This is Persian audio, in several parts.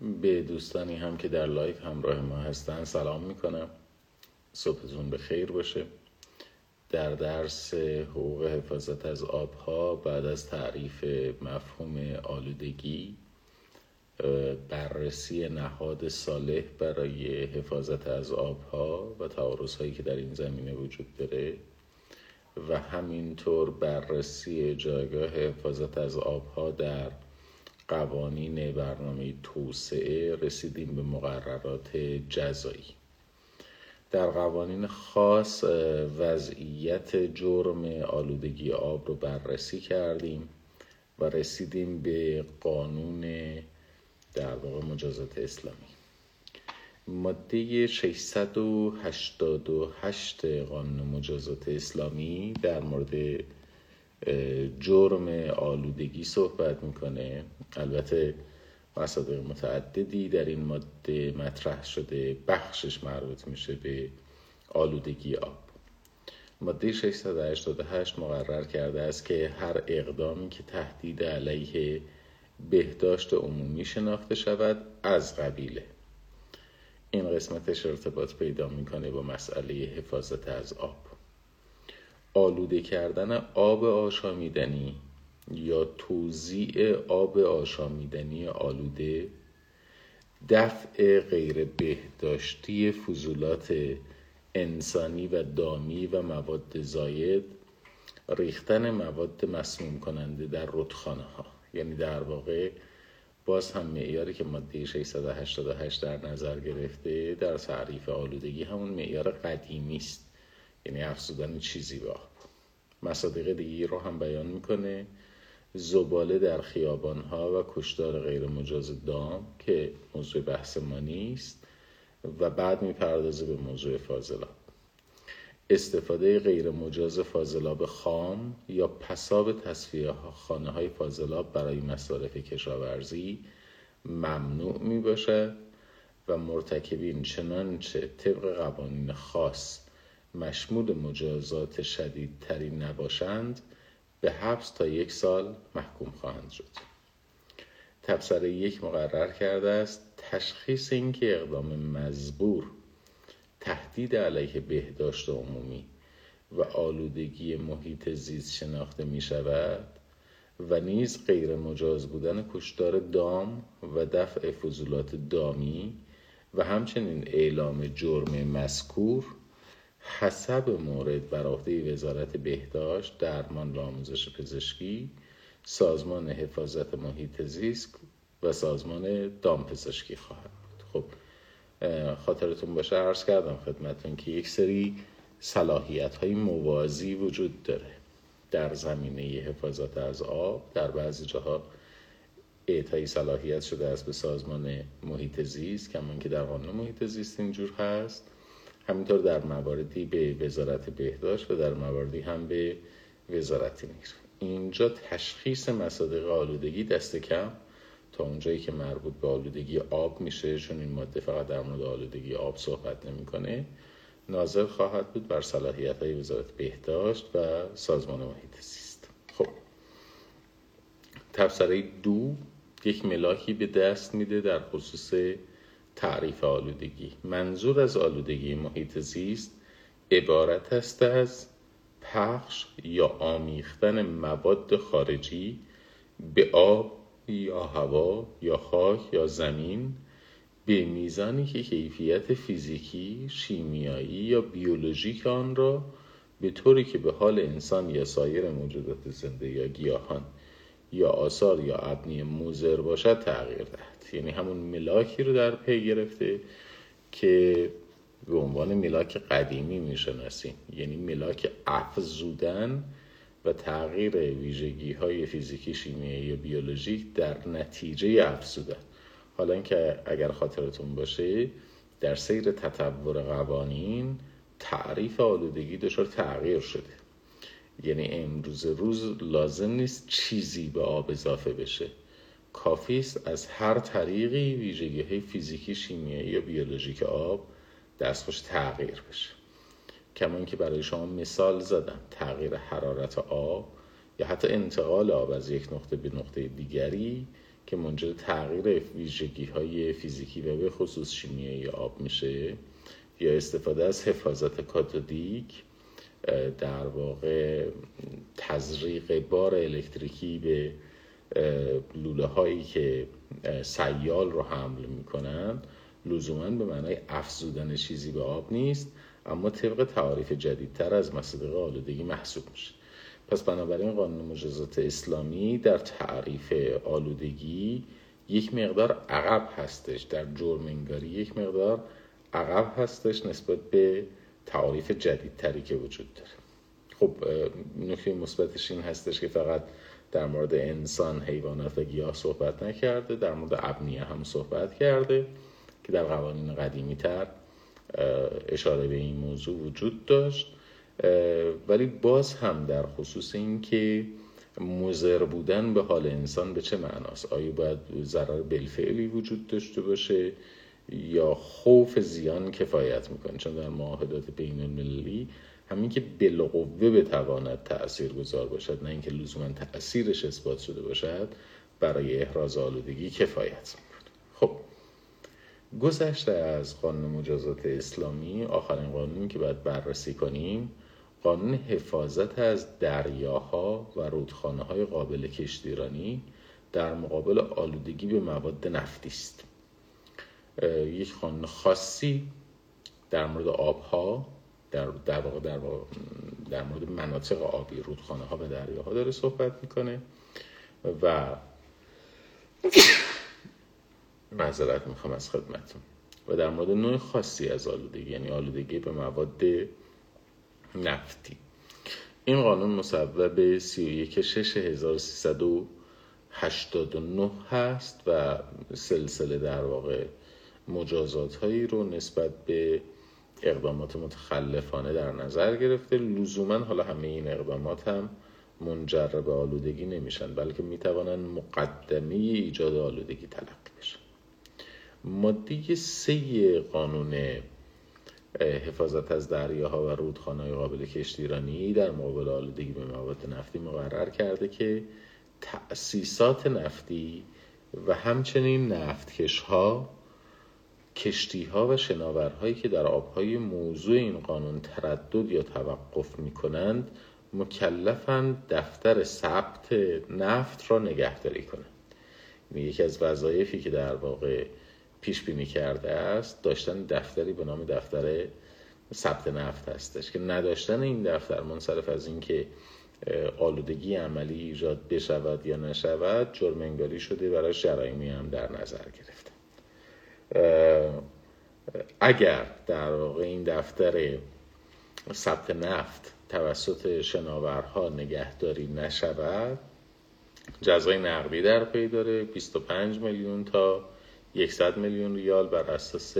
به دوستانی هم که در لایف همراه ما هستن سلام می‌کنم. صبحتون به خیر باشه. در درس حقوق حفاظت از آبها بعد از تعریف مفهوم آلودگی بررسی نهاد صالح برای حفاظت از آبها و تعارض هایی که در این زمینه وجود داره و همینطور بررسی جایگاه حفاظت از آبها در قوانین برنامه توسعه رسیدیم به مقررات جزایی. در قوانین خاص وضعیت جرم آلودگی آب رو بررسی کردیم و رسیدیم به قانون در واقع مجازات اسلامی. ماده 688 قانون مجازات اسلامی در مورد جرم آلودگی صحبت می‌کنه. البته مصادر متعددی در این ماده مطرح شده. بخشش مربوط میشه به آلودگی آب. ماده 688 مقرر کرده است که هر اقدامی که تهدید علیه بهداشت عمومی شناخته شود از قبیله. این قسمتش ارتباط پیدا می‌کنه با مسئله حفاظت از آب. آلوده کردن آب آشامیدنی یا توزیع آب آشامیدنی آلوده دفع غیر بهداشتی فضولات انسانی و دامی و مواد زاید ریختن مواد مسموم کننده در رودخانه ها یعنی در واقع باز هم معیاری که ماده 688 در نظر گرفته در تعریف آلودگی همون معیار قدیمی است. یعنی افزودن چیزی به آب مصادیق دیگه رو هم بیان می‌کنه. زباله در خیابان ها و کشدار غیر مجاز دام که موضوع بحث ما نیست و بعد می‌پردازه به موضوع فاضلاب. استفاده غیر مجاز فاضلاب خام یا پساب تصفیه خانه های فاضلاب برای مصارف کشاورزی ممنوع می باشد و مرتکبین چنانچه طبق قوانین خاص مشمول مجازات شدیدتری نباشند به حبس تا یک سال محکوم خواهند شد. تبصره یک مقرر کرده است تشخیص اینکه اقدام مزبور تهدید علیه بهداشت عمومی و آلودگی محیط زیست شناخته می شود و نیز غیر مجاز بودن کشتار دام و دفع فضولات دامی و همچنین اعلام جرم مذکور حسب مورد بر عهده وزارت بهداشت درمان و آموزش پزشکی سازمان حفاظت محیط زیست و سازمان دام پزشکی خواهد بود. خب خاطرتون باشه عرض کردم خدمتون که یک سری صلاحیت های موازی وجود داره در زمینه حفاظت از آب. در بعضی جاها اعطای صلاحیت شده است به سازمان محیط زیست کمان که در قانون محیط زیست اینجور هست. همینطور در مواردی به وزارت بهداشت و در مواردی هم به وزارت نیر اینجا تشخیص مصادیق آلودگی دست کم. تا اونجایی که مربوط به آلودگی آب میشه چون این ماده فقط در مورد آلودگی آب صحبت نمی‌کنه ناظر خواهد بود بر صلاحیت های وزارت بهداشت و سازمان محیط زیست. خب. تبصره دو یک ملاکی به دست میده در خصوص تعریف آلودگی. منظور از آلودگی محیط زیست عبارت است از پخش یا آمیختن مواد خارجی به آب یا هوا یا خاک یا زمین به میزانی که کیفیت فیزیکی، شیمیایی یا بیولوژیک آن را به طوری که به حال انسان یا سایر موجودات زنده یا گیاهان یا آثار یا ابنی موزر باشد تغییر دهد. یعنی همون ملاکی رو در پی گرفته که به عنوان ملاک قدیمی می‌شناسیم. یعنی ملاک افزودن و تغییر ویژگی های فیزیکی شیمیایی یا بیولوژیک در نتیجه افزودن. حالا اینکه اگر خاطرتون باشه در سیر تطور قوانین تعریف آلودگی دچار تغییر شده. یعنی امروز روز لازم نیست چیزی به آب اضافه بشه. کافی است از هر طریقی ویژگی های فیزیکی شیمیایی یا بیولوژیک آب دستخوش تغییر بشه. کمان که برای شما مثال زدم تغییر حرارت آب یا حتی انتقال آب از یک نقطه به نقطه دیگری که منجر تغییر ویژگی های فیزیکی و به خصوص شیمیایی آب میشه یا استفاده از حفاظت کاتودیک در واقع تزریق بار الکتریکی به لوله هایی که سیال رو حمل می‌کنن لزوما به معنای افزودن چیزی به آب نیست اما طبق تعاریف جدیدتر از مصادیق آلودگی محسوب میشه. پس بنابراین قانون مجازات اسلامی در تعریف آلودگی یک مقدار عقب هستش در جرمنگاری یک مقدار عقب هستش نسبت به تعاریف جدیدتری که وجود داره. خب نکته مثبتش این هستش که فقط در مورد انسان حیوانات و گیاه صحبت نکرده در مورد ابنیه هم صحبت کرده که در قوانین قدیمی تر اشاره به این موضوع وجود داشت. ولی باز هم در خصوص اینکه مزر بودن به حال انسان به چه معناست؟ آیا باید ضرر بالفعلی وجود داشته باشه؟ یا خوف زیان کفایت می‌کنه. چون در معاهدات بین المللی همین که بالقوه بتواند تأثیر گذار باشد نه اینکه لزوما تأثیرش اثبات شده باشد برای احراز آلودگی کفایت می‌کنه. خب گذشته از قانون مجازات اسلامی آخرین قانونی که باید بررسی کنیم قانون حفاظت از دریاها و رودخانه های قابل کشتیرانی در مقابل آلودگی به مواد نفتی است. یک قانون خاصی در مورد آبها در در واقع در, در مورد مناطق آبی رودخانه ها و دریاها داره صحبت می‌کنه و معذرت می‌خوام از خدمتتون. و در مورد نوع خاصی از آلودگی یعنی آلودگی به مواد نفتی. این قانون مصوب 31 هست و سلسله در واقع مجازات هایی رو نسبت به اقدامات متخلفانه در نظر گرفته. لزوما حالا همه این اقدامات هم منجر به آلودگی نمیشن بلکه می‌توانند مقدمه ایجاد آلودگی تلقی بشن. ماده سه قانون حفاظت از دریاها و رودخانه قابل کشتیرانی در مقابل آلودگی به مواد نفتی مقرر کرده که تأسیسات نفتی و همچنین نفتکش ها کشتی ها و شناورهایی که در آبهای موضوع این قانون تردد یا توقف می کنند مکلفند دفتر ثبت نفت را نگهداری کنند. یکی از وظایفی که در واقع پیش بینی کرده است داشتن دفتری به نام دفتر ثبت نفت هستش که نداشتن این دفتر منصرف از اینکه آلودگی عملی ایجاد بشود یا نشود جرم انگاری شده برای جرایمی هم در نظر گرفته. اگر در واقع این دفتر ثبت نفت توسط شناورها نگهداری نشود جزای نقدی در پی داره 25 میلیون تا 100 میلیون ریال بر اساس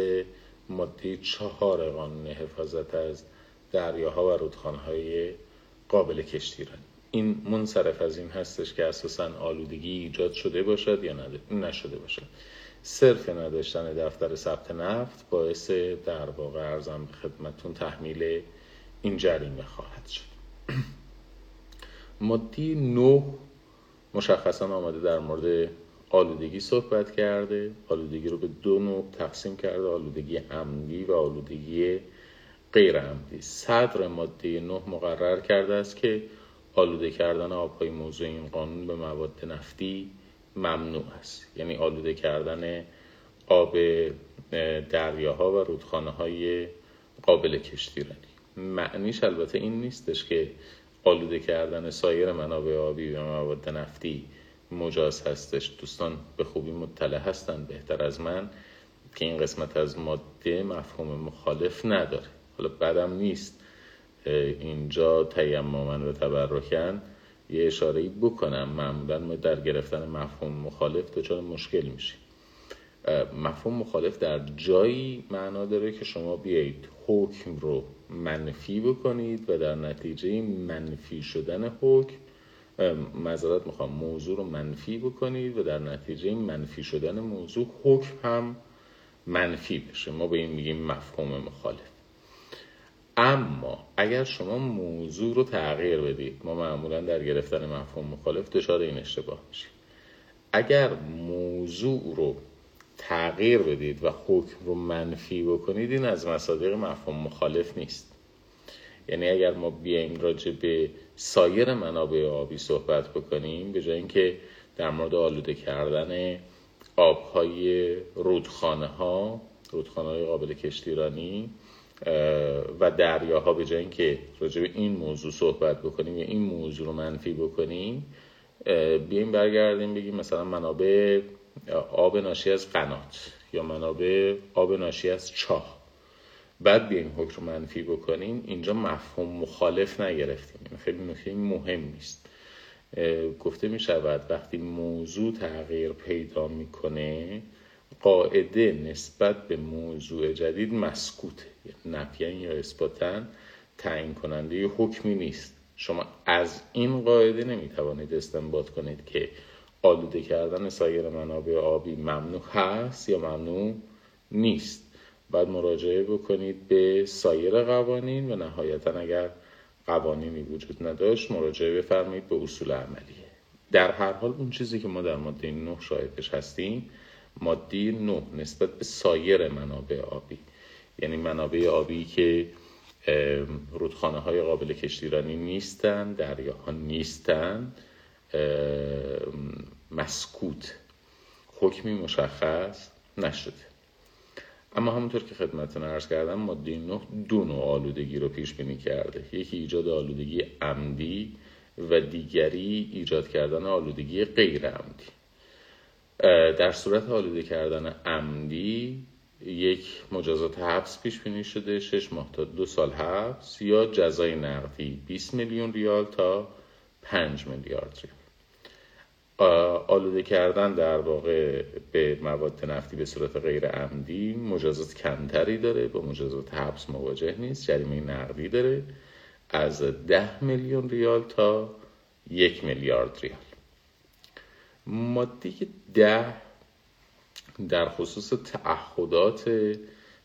ماده چهار قانون حفاظت از دریاها و رودخانهای قابل کشتیرانی این منصرف از این هستش که اساسا آلودگی ایجاد شده باشد یا نشده باشد. صرف نداشتن دفتر ثبت نفت باعث در واقع ارزم به خدمتون تحمیل این جریمه خواهد شد. ماده نو مشخصا آمده در مورد آلودگی صحبت کرده. آلودگی رو به دو نوع تقسیم کرده. آلودگی عمدی و آلودگی غیر عمدی. صدر ماده نه مقرر کرده است که آلوده کردن آبهای موضوع این قانون به مواد نفتی ممنوع است. یعنی آلوده کردن آب دریاها و رودخانه های قابل کشتیرانی. معنیش البته این نیستش که آلوده کردن سایر منابع آبی و مواد نفتی مجاز هستش. دوستان به خوبی مطلع هستن. بهتر از من که این قسمت از ماده مفهوم مخالف نداره. حالا بعدم نیست. اینجا تیمما و تبرکن یه اشاره بکنم. معمولا ما در گرفتن مفهوم مخالف دچار مشکل میشیم. مفهوم مخالف در جایی معنا داره که شما بیایید حکم رو منفی بکنید و در نتیجه منفی شدن حکم مذارت می‌خوام موضوع رو منفی بکنید و در نتیجه منفی شدن موضوع حکم هم منفی بشه. ما به این میگیم مفهوم مخالف. اما اگر شما موضوع رو تغییر بدید ما معمولا در گرفتن مفهوم مخالف دچار این اشتباه میشیم. اگر موضوع رو تغییر بدید و حکم رو منفی بکنید این از مصادیق مفهوم مخالف نیست. یعنی اگر ما بیایم راجع به سایر منابع آبی صحبت بکنیم به جای اینکه در مورد آلوده کردن آبهای رودخانه ها رودخانه های قابل کشتیرانی و دریاها به جای اینکه راجع به این موضوع صحبت بکنیم یا این موضوع رو منفی بکنیم بیایم برگردیم بگیم مثلا منابع آب ناشی از قنات یا منابع آب ناشی از چاه. بعد بیایم حکم منفی بکنیم. اینجا مفهوم مخالف نگرفتیم. این خیلی نکته مهم نیست. گفته می شود وقتی موضوع تغییر پیدا می‌کنه قاعده نسبت به موضوع جدید مسکوته. نفیان یا اثباتن تعیین کننده حکمی نیست. شما از این قاعده نمی‌توانید استنباط کنید که آلوده کردن سایر منابع آبی ممنوع هست یا ممنوع نیست. بعد مراجعه بکنید به سایر قوانین و نهایتا اگر قوانینی وجود نداشت مراجعه بفرمایید به اصول عملیه. در هر حال اون چیزی که ما در ماده 9 شاهدش هستیم ماده 9 نسبت به سایر منابع آبی. یعنی منابع آبی که رودخانه های قابل کشتیرانی نیستن دریاها نیستن مسکوت. حکمی مشخص نشده. اما همونطور که خدمتتون عرض کردم ماده 9 دو نوع آلودگی رو پیش بینی کرده. یکی ایجاد آلودگی عمدی و دیگری ایجاد کردن آلودگی غیر عمدی در صورت آلوده کردن عمدی یک مجازات حبس پیش بینی شده 6 ماه تا دو سال حبس یا جزای نقدی 20 میلیون ریال تا 5 میلیارد ریال. آلوده کردن در واقع به مواد نفتی به صورت غیر عمدی مجازات کمتری داره با مجازات حبس مواجه نیست جریمه نقدی داره از ده میلیون ریال تا یک میلیارد ریال. ماده ده در خصوص تعهدات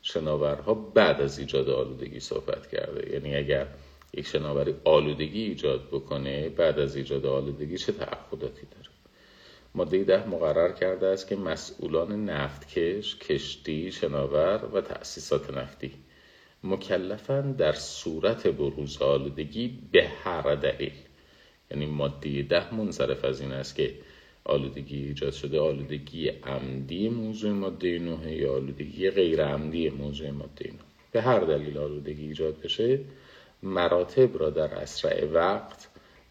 شناورها بعد از ایجاد آلودگی صحبت کرده. یعنی اگر یک شناوری آلودگی ایجاد بکنه بعد از ایجاد آلودگی چه تعهداتی داره؟ ماده ده مقرر کرده است که مسئولان نفتکش، کشتی، شناور و تأسیسات نفتی مکلفن در صورت بروز آلودگی به هر دلیل. یعنی ماده ده منصرف از این است که آلودگی ایجاد شده آلودگی عمدی موضوع ماده نوه یا آلودگی غیر عمدی موضوع ماده نوه. به هر دلیل آلودگی ایجاد بشه مراتب را در اسرع وقت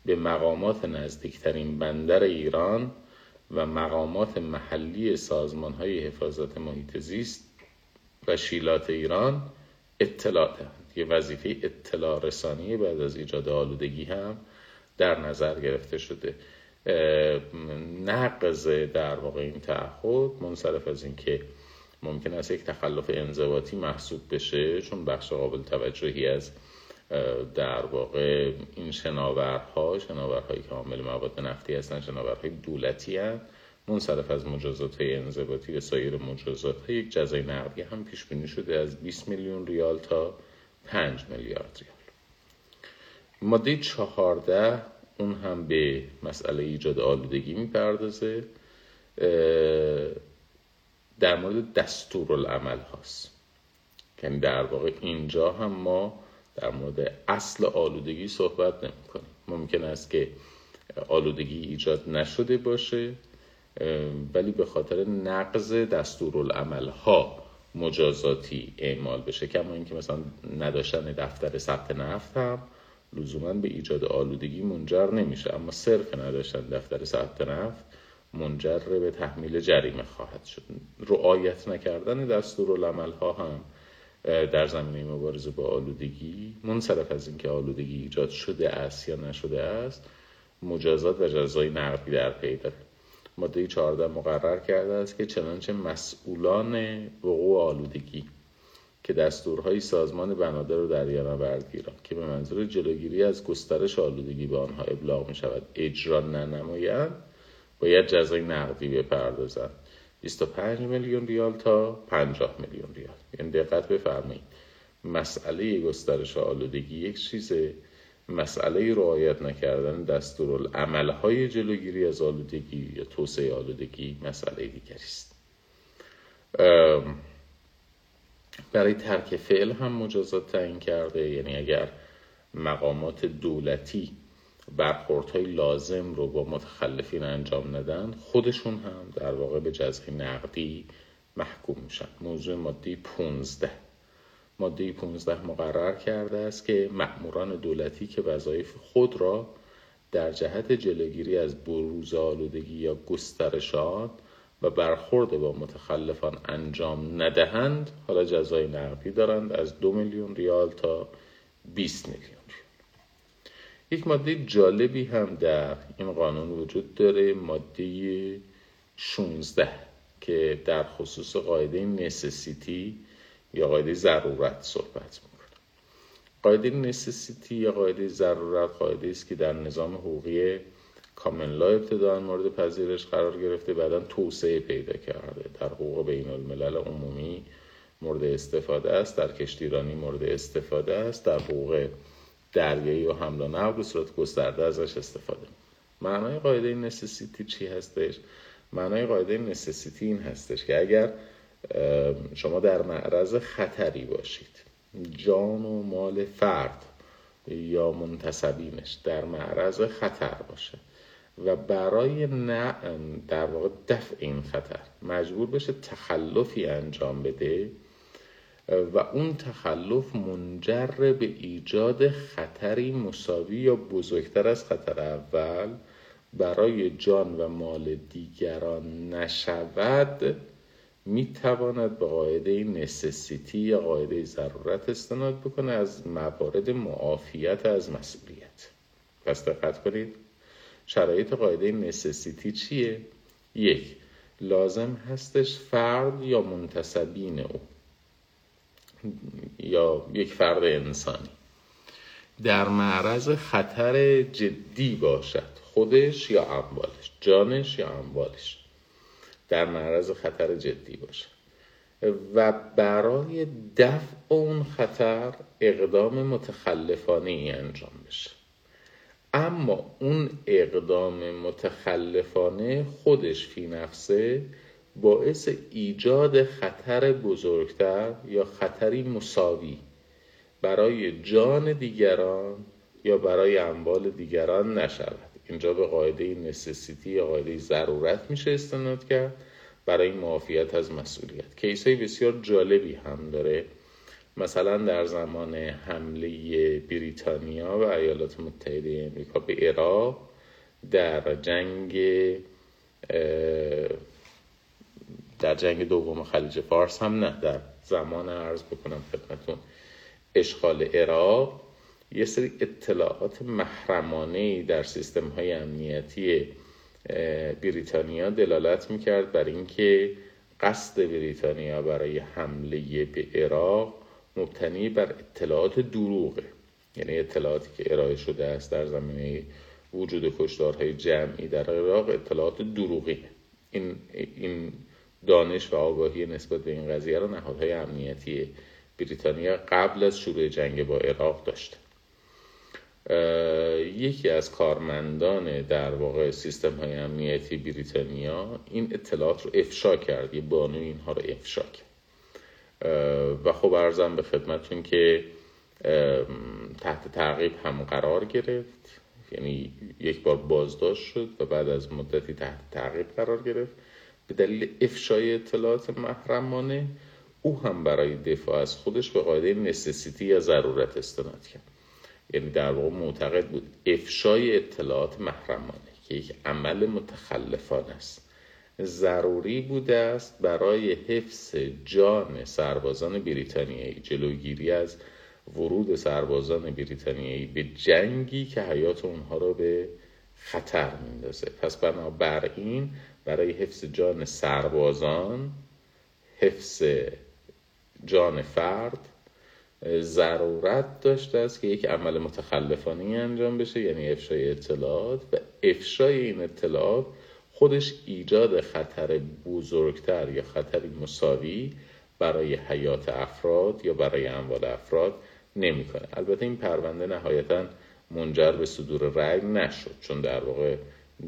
به مقامات نزدیکترین بندر ایران و مقامات محلی سازمان های حفاظت محیط زیست و شیلات ایران اطلاع دهند. یه وظیفه اطلاع رسانی بعد از ایجاد آلودگی هم در نظر گرفته شده. نقض در واقع این تعهد منصرف از اینکه ممکن است یک تخلف انضباطی محسوب بشه چون بخش قابل توجهی از در واقع این شناورها شناورهایی که عامل مواد نفتی هستن شناورهای دولتی هستن منصرف از مجازات انضباطی و سایر مجازات. یک جزای نقدی هم پیش بینی شده از 20 میلیون ریال تا 5 میلیارد ریال. ماده 14 اون هم به مسئله ایجاد آلودگی می‌پردازه در مورد دستور العمل هاست. یعنی در واقع اینجا هم ما در مورد اصل آلودگی صحبت نمی کنیم ممکن است که آلودگی ایجاد نشده باشه ولی به خاطر نقض دستورالعمل ها مجازاتی اعمال بشه. کما اینکه مثلا نداشتن دفتر ثبت نفت هم لزوما به ایجاد آلودگی منجر نمیشه. اما صرف نداشتن دفتر ثبت نفت منجر به تحمیل جریمه خواهد شد. رعایت نکردن دستورالعمل ها هم در زمینه مبارزه با آلودگی منصرف از اینکه آلودگی ایجاد شده است یا نشده است مجازات و جزای نقدی در پی داره. ماده 14 مقرر کرده است که چنانچه مسئولان وقوع آلودگی که دستورهای سازمان بنادر و دریانورد ایران که به منظور جلوگیری از گسترش آلودگی به آنها ابلاغ می شود اجرا ننمایند باید جزای نقدی بپردازند. 25 میلیون ریال تا 50 میلیون ریال. یعنی دقت بفرمایید. مسئله گسترش آلودگی یک چیزه. مسئله رعایت نکردن دستورالعمل های جلوگیری از آلودگی یا توسعه آلودگی مسئله دیگری است. برای ترک فعل هم مجازات تعیین کرده. یعنی اگر مقامات دولتی برخوردهای لازم رو با متخلفین انجام ندن خودشون هم در واقع به جزای نقدی محکوم میشن. موضوع ماده 15 ماده 15 مقرر کرده است که مأموران دولتی که وظایف خود را در جهت جلوگیری از بروز آلودگی یا گسترش آن و برخورد با متخلفان انجام ندهند حالا جزای نقدی دارند از دو میلیون ریال تا 20 میلیون ریال. یک ماده جالبی هم در این قانون وجود داره ماده 16 که در خصوص قاعده نسسیتی یا قاعده ضرورت صحبت می‌کنه. قاعده نسسیتی یا قاعده ضرورت قاعده است که در نظام حقوقی کامن لا ابتداعا مورد پذیرش قرار گرفته بعدا توسعه پیدا کرده. در حقوق بین الملل عمومی مورد استفاده است در کشتیرانی مورد استفاده است در حقوق دریایی و حمل و نقل به صورت گسترده ازش استفاده. معنای قاعده نسسیتی چی هستش؟ معنای قاعده نسسیتی این هستش که اگر شما در معرض خطری باشید جان و مال فرد یا منتصبینش در معرض خطر باشه و برای نه در واقع دفع این خطر. مجبور بشه تخلفی انجام بده و اون تخلف منجر به ایجاد خطری مساوی یا بزرگتر از خطر اول برای جان و مال دیگران نشود می تواند به قاعده نسسیتی یا قاعده ضرورت استناد بکنه از موارد معافیت از مسئولیت. پس دقت کنید. شرایط قاعده نسسیتی چیه؟ یک لازم هستش فرد یا منتصبین او؟ یا یک فرد انسانی؟ در معرض خطر جدی باشد خودش یا اموالش جانش یا اموالش. در معرض خطر جدی باشه و برای دفع اون خطر اقدام متخلفانه ای انجام بشه. اما اون اقدام متخلفانه خودش فی نفسه باعث ایجاد خطر بزرگتر یا خطری مساوی برای جان دیگران یا برای اموال دیگران نشود. اینجا به قاعده نسسیتی یا قاعده ضرورت میشه استناد کرد برای معافیت از مسئولیت. کیس های بسیار جالبی هم داره. مثلا در زمان حمله بریتانیا و ایالات متحده امریکا به عراق در جنگ در جنگ دوم خلیج فارس هم نه در زمان عرض بکنم خدمتون. اشغال عراق یه سری اطلاعات محرمانه در سیستم های امنیتی بریتانیا دلالت می‌کرد بر اینکه قصد بریتانیا برای حمله به عراق مبتنی بر اطلاعات دروغه. یعنی اطلاعاتی که ارائه شده است در زمینه وجود کشدارهای جمعی در عراق اطلاعات دروغی. این, این دانش و آگاهی نسبت به این قضیه را نهادهای امنیتی بریتانیا قبل از شروع جنگ با عراق داشته یکی از کارمندان در واقع سیستم های امنیتی بریتانیا این اطلاعات رو افشا کرد. یه بانو اینها رو افشا کرد. و خب ارزم به خدمتون که تحت تعقیب هم قرار گرفت. یعنی یک بار بازداشت شد و بعد از مدتی تحت تعقیب قرار گرفت. به دلیل افشای اطلاعات محرمانه او هم برای دفاع از خودش به قاعده نسسیتی یا ضرورت استناد کرد. یعنی در واقع معتقد بود افشای اطلاعات محرمانه که یک عمل متخلفان است. ضروری بوده است برای حفظ جان سربازان بریتانیایی. جلوگیری از ورود سربازان بریتانیایی به جنگی که حیات اونها را به خطر میندازه. پس بنابراین برای حفظ جان سربازان حفظ جان فرد ضرورت داشته است که یک عمل متخلفانه انجام بشه یعنی افشای اطلاعات. و افشای این اطلاعات خودش ایجاد خطر بزرگتر یا خطری مساوی برای حیات افراد یا برای اموال افراد نمی‌کنه. البته این پرونده نهایتا منجر به صدور رأی نشد چون در واقع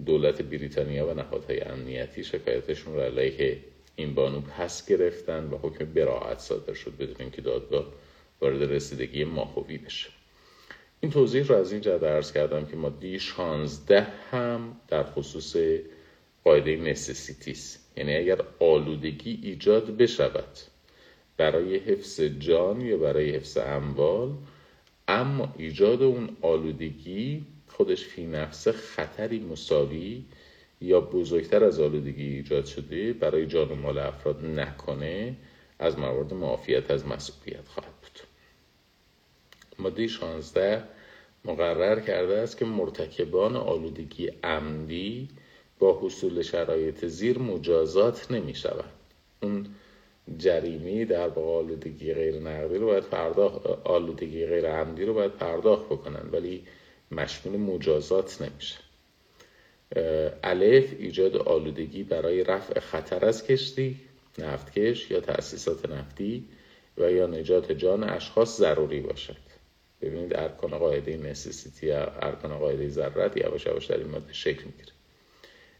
دولت بریتانیا و نهادهای امنیتی شکایتشون رو علیه این بانو پس گرفتن و حکم براعت صادر شد بدون اینکه دادگاه وارد رسیدگی ماهوی بشه. این توضیح رو از این جهت عرض کردم که ماده 16 هم در خصوص قاعده necessity ست یعنی اگر آلودگی ایجاد بشود برای حفظ جان یا برای حفظ اموال اما ایجاد اون آلودگی خودش فی‌نفسه خطری مساوی یا بزرگتر از آلودگی ایجاد شده برای جان و مال افراد نکنه از موارد معافیت از مسئولیت خواهد بود. ماده 16 مقرر کرده است که مرتکبان آلودگی عمدی با حصول شرایط زیر مجازات نمی شود. اون جریمه در واقع آلودگی غیر نقدی رو باید پرداخت آلودگی غیر عمدی رو باید پرداخت بکنن ولی مشمول مجازات نمیشه الف ایجاد آلودگی برای رفع خطر از کشتی نفتکش یا تأسیسات نفتی و یا نجات جان اشخاص ضروری باشد. ببینید ارکان قاعده نسیسیتی یا ارکان قاعده ضرورت یواش یواش در این ماده شکل می‌گیره.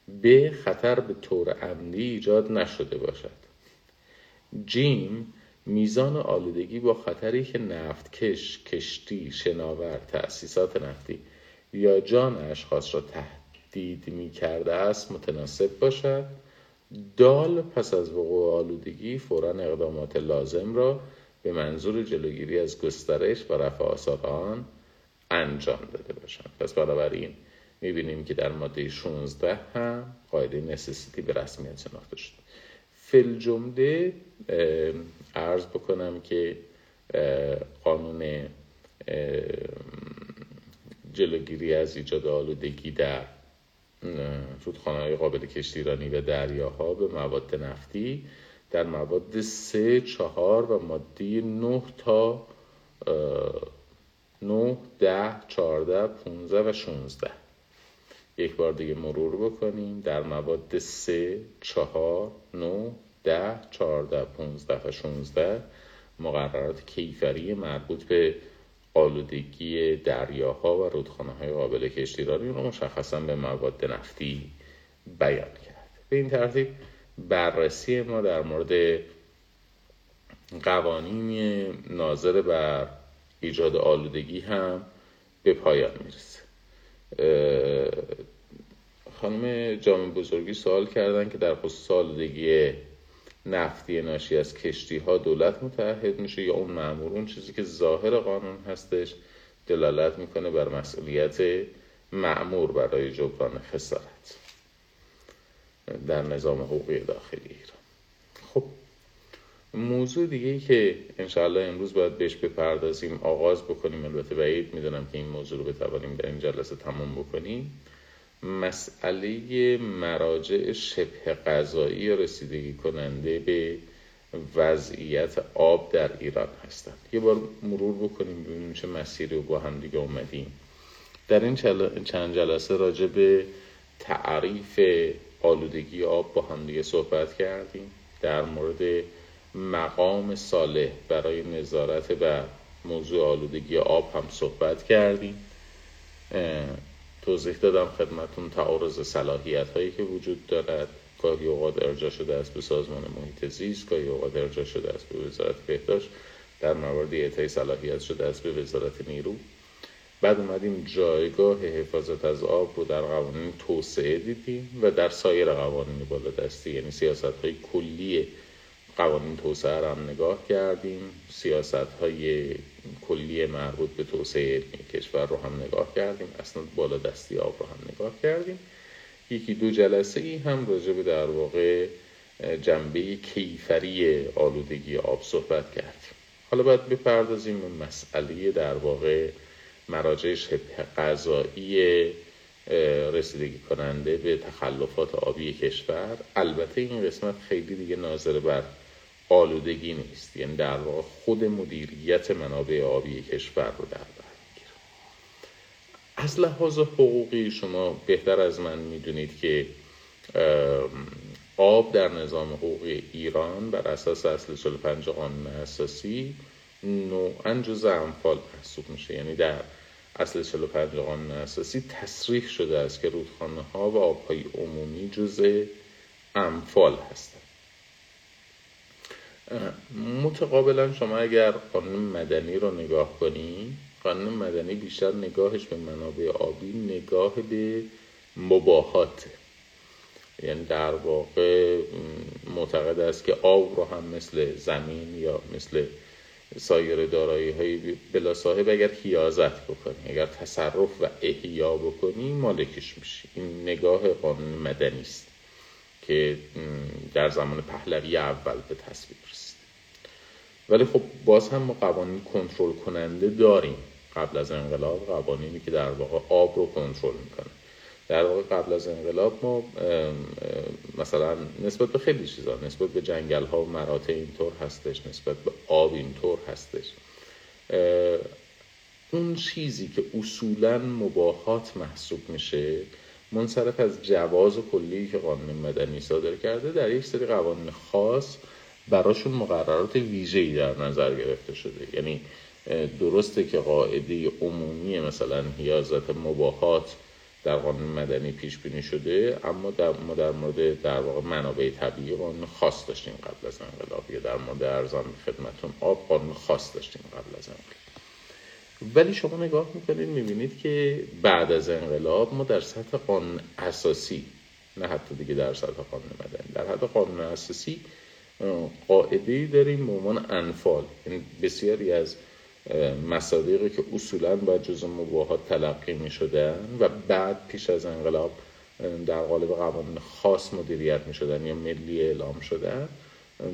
به خطر به طور عمدی ایجاد نشده باشد. جیم میزان آلودگی با خطری که نفتکش، کشتی، شناور، تأسیسات نفتی یا جان اشخاص را تهدید می کرده است متناسب باشد. دال پس از وقوع آلودگی فورا اقدامات لازم را به منظور جلوگیری از گسترش و رفع آثار آن انجام داده باشند پس بنابراین می‌بینیم که در ماده 16 هم قاعده نسیسیتی به رسمیت شناخته شد فل جمله عرض بکنم که قانون جلوگیری از ایجاد آلودگی در رودخانه های قابل کشتیرانی و دریاها به مواد نفتی در مواد سه چهار و ماده نه تا نه ده چهارده پونزه و شونزده یک بار دیگه مرور بکنیم. در مواد سه چهار نه ده چهارده پونزده و شونزده مقررات کیفری مربوط به آلودگی دریاها و رودخانه های قابل کشتیرانی رو مشخصا به مواد نفتی بیان کرد. به این ترتیب بررسی ما در مورد قوانین ناظر بر ایجاد آلودگی هم به پایان می‌رسه. خانم جامع بزرگی سوال کردن که در خصوص آلودگی نفتی ناشی از کشتی ها دولت متحد میشه یا اون معمور اون چیزی که ظاهر قانون هستش دلالت می‌کنه بر مسئولیت معمور برای جبران خسارت در نظام حقوقی داخلی ایران. موضوع دیگه که انشاءالله امروز باید بهش بپردازیم آغاز بکنیم. البته بعید می‌دونم که این موضوع رو بتوانیم در این جلسه تمام بکنیم. مسئله مراجع شبه قضایی رسیدگی کننده به وضعیت آب در ایران هستند. یه بار مرور بکنیم ببینیم چه مسیری رو با هم دیگه اومدیم. در این چند جلسه راجع به تعریف آلودگی آب با هم دیگه صحبت کردیم. در مورد مقام صالح برای نظارت بر موضوع آلودگی آب هم صحبت کردیم. توضیح دادم خدمتون تعارض صلاحیت هایی که وجود دارد. گاهی اوقات ارجا شده است به سازمان محیط زیست گاهی اوقات ارجا شده است به وزارت بهداشت. در موارد اعطای صلاحیت شده است به وزارت نیرو. بعد اومدیم جایگاه حفاظت از آب رو در قوانین توسعه دیدیم و در سایر قوانین بالادستی یعنی سیاست های کلی قوانین توسعه رو هم نگاه کردیم. سیاست های کلی مربوط به توسعه علمی کشور رو هم نگاه کردیم. اصلا بالا دستی آب رو هم نگاه کردیم. یکی دو جلسه ای هم راجع به در واقع جنبه کیفری آلودگی آب صحبت کردیم. حالا باید بپردازیم به مسئله در واقع مراجع شبه قضایی رسیدگی کننده به تخلفات آبی کشور. البته این قسمت خیلی دیگه ناظر بر آلودگی نیست یعنی در واقع خود مدیریت منابع آبی کشور رو در بر از لحاظ حقوقی شما بهتر از من می‌دونید که آب در نظام حقوقی ایران بر اساس اصل 45 قانون اساسی نوعا جز انفال محسوب میشه. یعنی در اصل 45 قانون اساسی تصریح شده است که رودخانه ها و آبهای عمومی جزء امفال هستند. متقابلا شما اگر قانون مدنی رو نگاه کنی قانون مدنی بیشتر نگاهش به منابع آبی نگاه به مباهاته یعنی در واقع معتقد است که آب رو هم مثل زمین یا مثل سایر دارایی های بلا صاحب اگر حیازت بکنی اگر تصرف و احیا بکنی مالکش میشی. این نگاه قانون مدنی است که در زمان پهلوی اول به تصویر. ولی خب باز هم ما قوانین کنترل کننده داریم. قبل از انقلاب قوانینی که در واقع آب رو کنترل می‌کنه. در واقع قبل از انقلاب ما مثلا نسبت به خیلی چیزا نسبت به جنگل ها و مراتع اینطور هستش نسبت به آب اینطور هستش. اون چیزی که اصولا مباهات محسوب میشه منصرف از جواز کلی که قانون مدنی صادر کرده در یک سری قوانین خاص براشون مقررات ویژه‌ای در نظر گرفته شده. یعنی درسته که قاعده عمومی مثلا حیازت مباهات در قانون مدنی پیش بینی شده اما در ما در مورد در واقع منابع طبیعی قانون خاص داشتیم قبل از انقلاب یا در مورد ارزان خدمتون آب قانون خاص داشتیم قبل از انقلاب. ولی شما نگاه می‌کنید می‌بینید که بعد از انقلاب ما در سطح قانون اساسی نه حتی دیگه در سطح قانون مدنی در حد قانون اساسی قاعده داریم به عنوان انفال. یعنی بسیاری از مصادیقی که اصولا باید جز مباهات تلقی می شدن و بعد پیش از انقلاب در قالب قوانین خاص مدیریت می شدن یا ملی اعلام شدن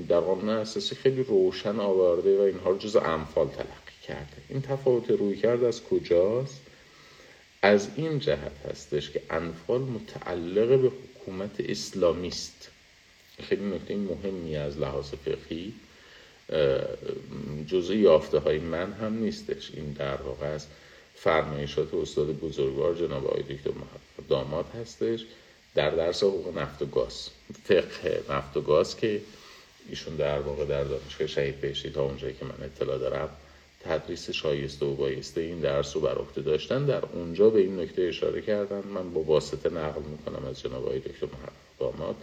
در قانون اساسی خیلی روشن آورده و اینها رو جز انفال تلقی کرده. این تفاوت روی کرد از کجاست؟ از این جهت هستش که انفال متعلق به حکومت اسلامی است خیلی نکته مهمی از لحاظ فقهی جزء یافته های من هم نیستش. این در واقع از فرمایشات استاد بزرگوار جناب آقای دکتر داماد هستش. در درس حقوق نفت و گاز فقه نفت و گاز که ایشون در واقع در دانشگاه شهید بهشتی تا اونجایی که من اطلاع دارم تدریس شایسته و بایسته این درس رو بر عهده داشتن. در اونجا به این نکته اشاره کردن. من با واسطه نقل می‌کنم از جناب آقای دکتر داماد.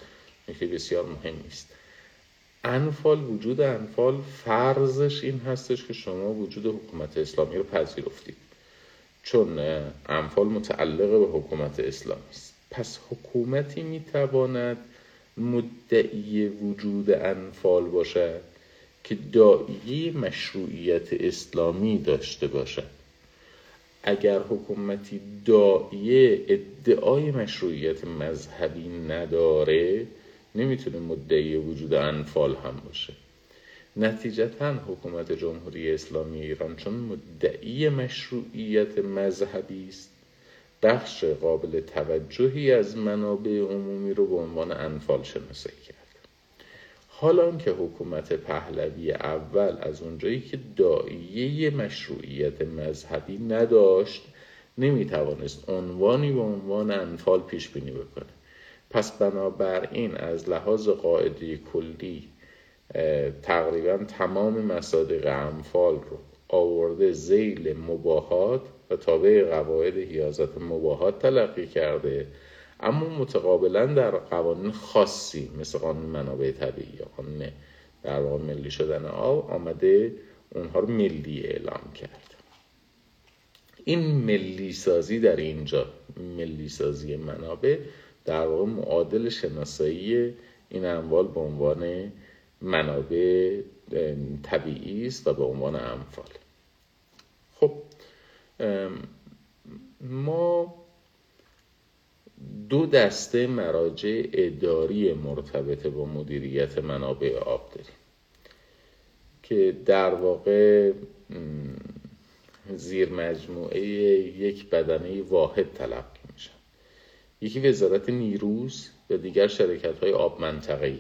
نکته بسیار مهمی است انفال وجود انفال فرضش این هستش که شما وجود حکومت اسلامی رو پذیرفتید. چون انفال متعلق به حکومت اسلامی است. پس حکومتی می‌تواند مدعی وجود انفال باشد که دایی مشروعیت اسلامی داشته باشد. اگر حکومتی دایی ادعای مشروعیت مذهبی نداره نمی‌تونه مدعی وجود انفال هم باشه. نتیجتا حکومت جمهوری اسلامی ایران چون مدعی مشروعیت مذهبی است بخش قابل توجهی از منابع عمومی رو به عنوان انفال شناسایی کرد. حالا که حکومت پهلوی اول از اونجایی که دایه مشروعیت مذهبی نداشت نمی‌توانست عنوانی به عنوان انفال پیش بینی بکنه. پس بنابراین از لحاظ قاعده کلی تقریبا تمام مصادیق انفال رو آورده زیل مباهات و تابع قواعد حیازت مباهات تلقی کرده. اما متقابلا در قوانین خاصی مثل قانون منابع طبیعی یا قانون در واقع ملی شدن آب آمده اونها رو ملی اعلام کرد. این ملی سازی در اینجا ملی سازی منابع در واقع معادل شناسایی این اموال به عنوان منابع طبیعی است و به عنوان اموال. خب ما دو دسته مراجع اداری مرتبط با مدیریت منابع آب داریم که در واقع زیر مجموعه یک بدنه واحد تلقی یکی وزارت نیروز و دیگر شرکت های آب منطقه‌ای.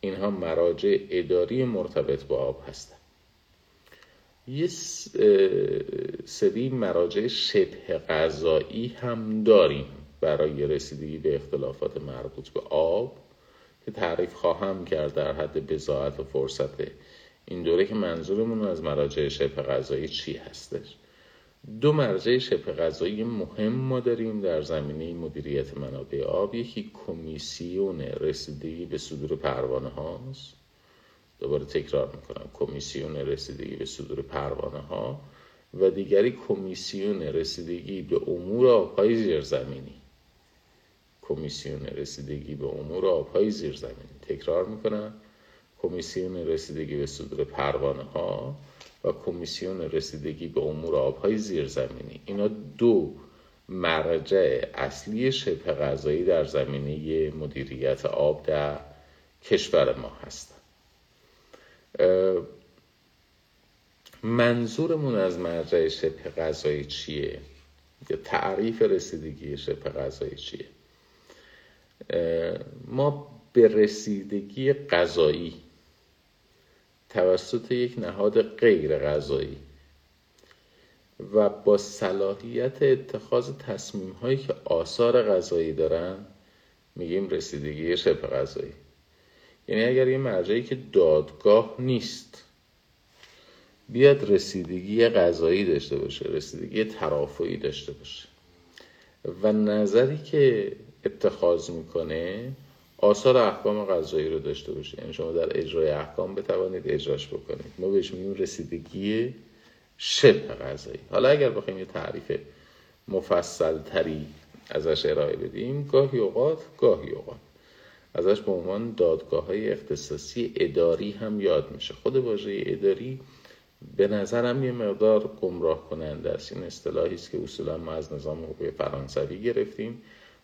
اینها مراجع اداری مرتبط با آب هستند. یه سری مراجع شبه قضایی هم داریم برای رسیدگی به اختلافات مربوط به آب که تعریف خواهم کرد در حد بزاعت و فرصت. این دوره که منظورمون از مراجع شبه قضایی چی هستش؟ دو مرجع شبه غذایی مهم ما داریم در زمینه مدیریت منابع آب. یکی کمیسیون رسیدگی به صدور پروانه هاست. دوباره تکرار می‌کنم. کمیسیون رسیدگی به صدور پروانه ها و دیگری کمیسیون رسیدگی به امور آبهای زیرزمینی. کمیسیون رسیدگی به امور آبهای زیرزمینی. تکرار می‌کنم. کمیسیون رسیدگی به صدور پروانه ها و کمیسیون رسیدگی به امور آبهای زیرزمینی. اینا دو مرجع اصلی شبه غذایی در زمینه مدیریت آب در کشور ما هستند منظورمون از مرجع شبه غذایی چیه؟ یا تعریف رسیدگی شبه غذایی چیه؟ ما به رسیدگی غذایی توسط یک نهاد غیر غذایی و با صلاحیت اتخاذ تصمیم هایی که آثار غذایی دارن میگیم رسیدگی شبه غذایی. یعنی اگر یه مرجعی که دادگاه نیست بیاد رسیدگی غذایی داشته باشه رسیدگی ترافعی داشته باشه. و نظری که اتخاذ می‌کنه آثار احکام غذایی رو داشته باشه یعنی شما در اجرای احکام بتوانید اجراش بکنید. ما بهش میگیم رسیدگی شبه غذایی حالا اگر بخوایم یه تعریف مفصل تری ازش ارائه بدیم گاهی اوقات گاهی اوقات. ازش به عنوان دادگاه های اختصاصی اداری هم یاد میشه. خود واژه اداری به نظرم یه مقدار گمراه کننده است. این اصطلاحی است که اصولا ما از نظام حقوقی فرانسوی گرفتیم.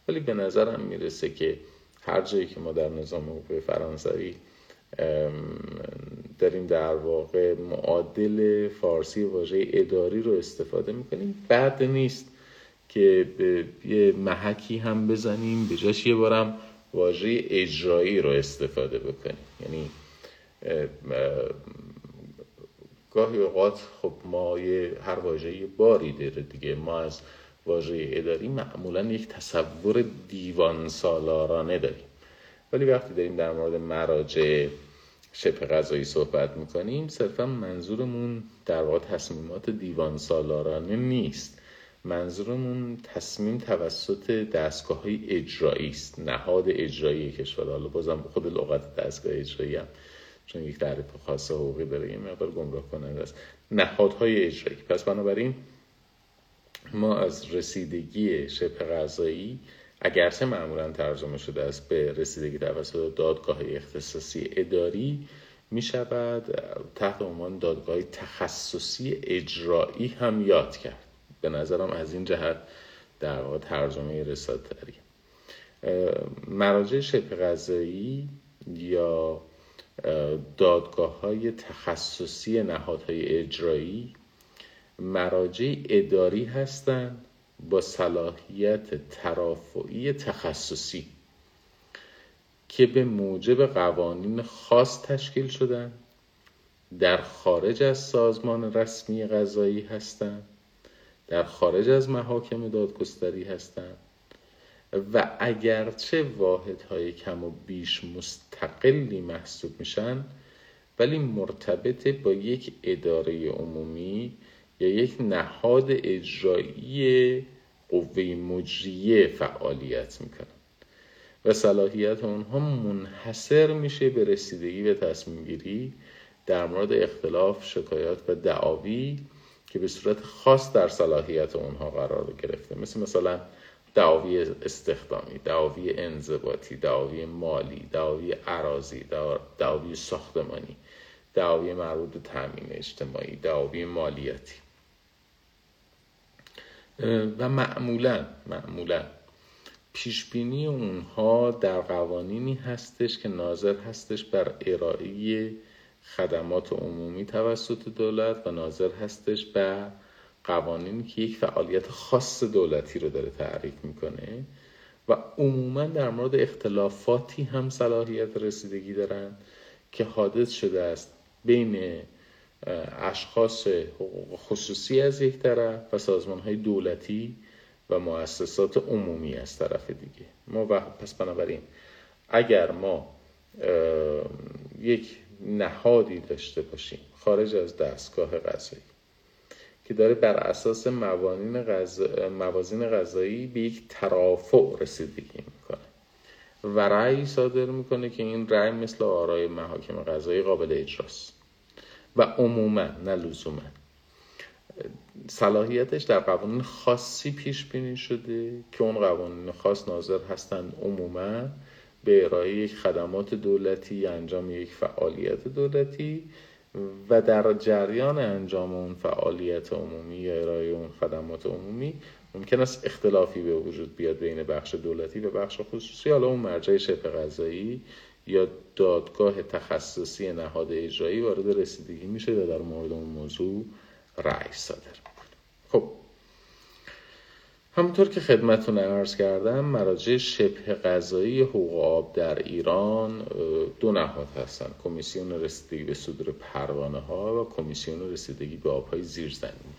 ولی به نظرم می‌رسه که هر جایی که ما در نظام حقوقی فرانسوی داریم در واقع معادل فارسی واژه اداری رو استفاده می‌کنیم. بد نیست که یه محکی هم بزنیم به جاش یه بارم واژه اجرایی رو استفاده بکنیم. یعنی گاهی اوقات خب ما یه هر واژه باری داره دیگه. ما از واژه اداری معمولا یک تصور دیوان سالارانه داریم. ولی وقتی داریم در مورد مراجع شبه غذایی صحبت می‌کنیم صرفا منظورمون در واقع تصمیمات دیوان سالارانه نیست. منظورمون تصمیم توسط دستگاه های اجرایی است. نهاد اجرایی کشور. حالا بازم خود لغت دستگاه اجرایی هم چون یک تعریف خاص حقوقی داره یه مقدار گمراه کننده است. نهادهای اجرایی. پس بنابراین ما از رسیدگی شبه غذایی اگرچه معمولا ترجمه شده است به رسیدگی توسط دادگاه اختصاصی اداری می شود تحت عنوان دادگاه تخصصی اجرایی هم یاد کرد. به نظرم از این جهت در واقع ترجمه رسالتری مراجع شبه غذایی یا دادگاه های تخصصی نهادهای اجرایی مراجع اداری هستند با صلاحیت ترافعی تخصصی که به موجب قوانین خاص تشکیل شدن در خارج از سازمان رسمی غذایی هستند در خارج از محاکم دادگستری هستند و اگرچه واحدهای کم و بیش مستقلی محسوب میشن ولی مرتبط با یک اداره عمومی یا یک نهاد اجرایی قوه مجریه فعالیت می‌کنن و صلاحیت اونها منحصر میشه به رسیدگی به تصمیم گیری در مورد اختلاف شکایات و دعاوی که به صورت خاص در صلاحیت اونها قرار گرفته. مثل مثلا دعاوی استخدامی دعاوی انضباطی دعاوی مالی دعاوی عراضی دعاوی ساختمانی دعاوی مربوط به تامین اجتماعی دعاوی مالیاتی. و معمولا معمولا. پیشبینی اونها در قوانینی هستش که ناظر هستش بر ارائه خدمات عمومی توسط دولت و ناظر هستش بر قوانینی که یک فعالیت خاص دولتی رو داره تعریف می‌کنه. و عموما در مورد اختلافاتی هم صلاحیت رسیدگی دارن که حادث شده است بین اشخاص خصوصی از یک طرف و سازمان های دولتی و مؤسسات عمومی از طرف دیگه. ما و پس بنابراین اگر ما یک نهادی داشته باشیم خارج از دستگاه قضایی که داره بر اساس موازین غذایی به یک ترافع رسیدگی می‌کنه و رأی صادر می‌کنه که این رأی مثل آرای محاکم غذایی قابل اجراست. و عموما نه لزوما. صلاحیتش در قوانین خاصی پیش بینی شده که اون قوانین خاص ناظر هستند عموما به ارائه یک خدمات دولتی انجام یک فعالیت دولتی و در جریان انجام اون فعالیت عمومی یا ارائه اون خدمات عمومی ممکن است اختلافی به وجود بیاد بین بخش دولتی و بخش خصوصی. حالا اون مرجع شبه غذایی یا دادگاه تخصصی نهاد اجرایی وارد رسیدگی میشه و در مورد اون موضوع رأی صادر می‌کنه. خب. همونطور که خدمتون ارز کردم مراجع شبه قضایی حقوق آب در ایران دو نهاد هستند کمیسیون رسیدگی به صدور پروانه ها و کمیسیون رسیدگی به آبهای زیرزمینی.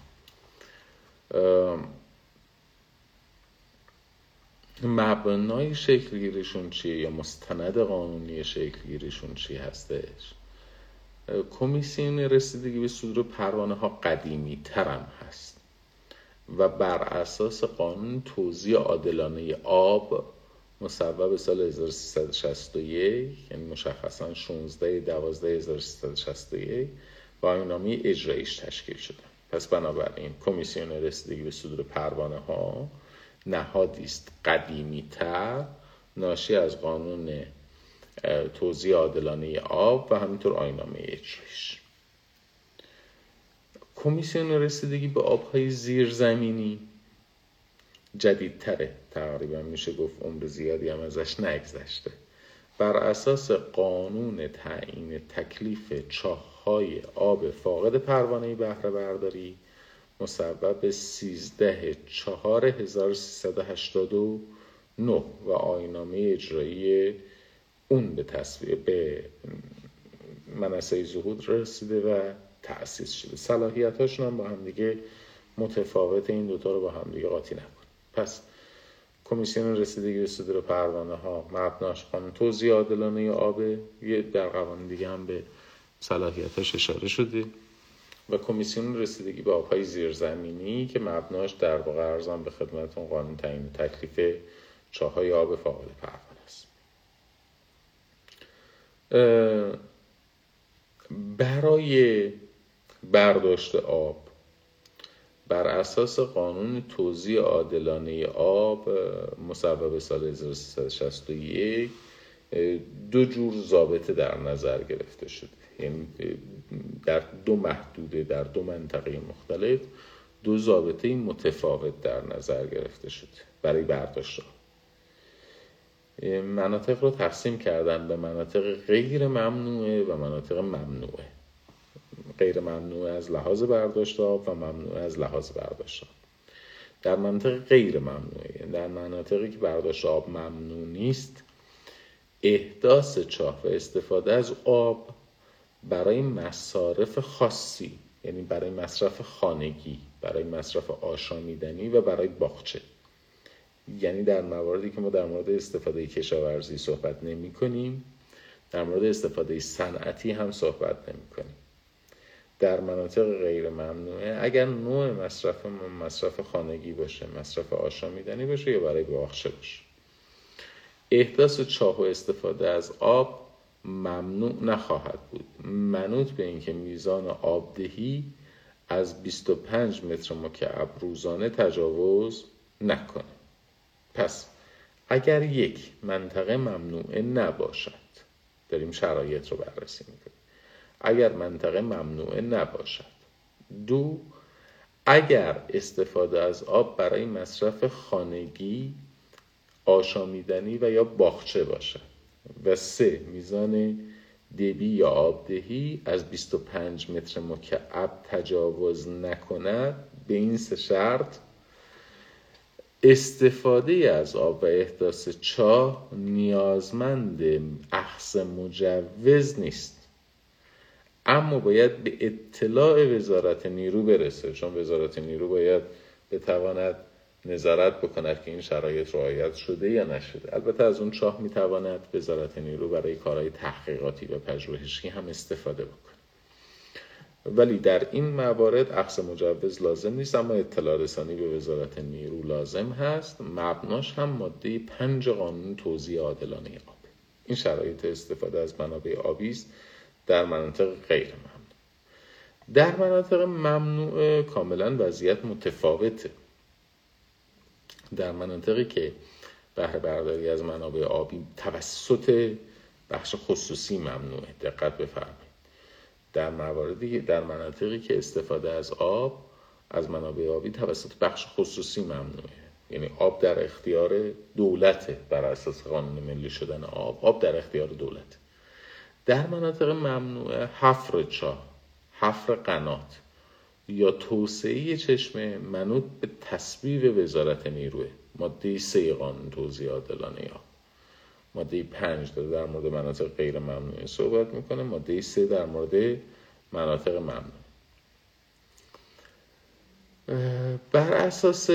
مبنای شکلگیریشون چیه یا مستند قانونی شکلگیریشون چی هستش؟ کمیسیون رسیدگی به صدور پروانه ها قدیمی ترم هست و بر اساس قانون توزیع عادلانه آب مصوب سال 1361 یعنی مشخصا 16 12 1361 با نامی اجرایش تشکیل شده. پس بنابراین کمیسیون رسیدگی به صدور پروانه ها نهادی است قدیمی تر ناشی از قانون توزیع عادلانه آب و همینطور آینامه اجرایش کمیسیون رسیدگی به آبهای زیرزمینی. جدیدتره تقریبا میشه گفت عمر زیادی هم ازش نگذشته. بر اساس قانون تعیین تکلیف چاههای آب فاقد پروانه بهره برداری مصوب 13 4 1389 و آینامه اجرایی اون به تصویه به منصه زهود رسیده و تأسیس شده. صلاحیت هم با همدیگه متفاوت این دوتا رو با همدیگه قاطی نکن. پس کمیسیون رسیدگی به صدور پروانه ها مبناش قانون توزیع عادلانه آب یه در قوانین دیگه هم به صلاحیتاش اشاره شده. و کمیسیون رسیدگی به آبهای زیرزمینی که مبناش در واقع ارزان به خدمتون قانون تعیین تکلیف چاهای آب فاقد پروانه است. برای برداشت آب بر اساس قانون توزیع عادلانه آب مصوب سال 1361 دو جور ضابطه در نظر گرفته شده. یعنی در دو محدوده در دو منطقه مختلف دو ضابطه متفاوت در نظر گرفته شده برای برداشت. آب مناطق رو تقسیم کردن به مناطق غیر ممنوعه و مناطق ممنوعه. غیر ممنوع از لحاظ برداشت آب و ممنوع از لحاظ برداشت آب. در منطقه غیر ممنوعه یعنی در مناطقی که برداشت آب ممنوع نیست احداث چاه و استفاده از آب برای مصارف خاصی یعنی برای مصرف خانگی برای مصرف آشامیدنی و برای باغچه. یعنی در مواردی که ما در مورد استفاده کشاورزی صحبت نمی کنیم در مورد استفاده صنعتی هم صحبت نمی کنیم. در مناطق غیر ممنوعه اگر نوع مصرف مصرف خانگی باشه مصرف آشامیدنی باشه یا برای باغچه باشه. احداث چاه و استفاده از آب ممنوع نخواهد بود. منوط به اینکه میزان آبدهی از 25 متر مکعب روزانه تجاوز نکنه. پس اگر یک منطقه ممنوعه نباشد داریم شرایط رو بررسی می‌کنیم. اگر منطقه ممنوعه نباشد دو اگر استفاده از آب برای مصرف خانگی آشامیدنی و یا باغچه باشد و سه میزان دبی یا آبدهی از 25 متر مکعب تجاوز نکند به این سه شرط. استفاده از آب و احداث چاه نیازمند اخص مجوز نیست. اما باید به اطلاع وزارت نیرو برسه چون وزارت نیرو باید بتواند نظارت بکند که این شرایط رعایت شده یا نشده. البته از اون چاه می‌تواند وزارت نیرو برای کارهای تحقیقاتی و پژوهشی هم استفاده بکنه ولی در این موارد عقص مجوز لازم نیست اما اطلاع رسانی به وزارت نیرو لازم هست. مبناش هم ماده پنج قانون توزیع عادلانه آب این شرایط استفاده از منابع آبی است در مناطق غیر ممنوع. در مناطق ممنوع کاملا وضعیت متفاوته. در مناطقی که بهره برداری از منابع آبی توسط بخش خصوصی ممنوعه. دقت بفرمایید. در مواردی در مناطقی که استفاده از آب از منابع آبی توسط بخش خصوصی ممنوعه. یعنی آب در اختیار دولته بر اساس قانون ملی شدن آب. آب در اختیار دولت. در مناطق ممنوعه حفر چاه حفر قنات. یا توسعه چشمه منوط به تصویب وزارت نیروه. ماده سه قانون توزیع عادلانه آب ماده پنج داره در مورد مناطق غیر ممنوعه صحبت می‌کنه. ماده سه در مورد مناطق ممنوع بر اساس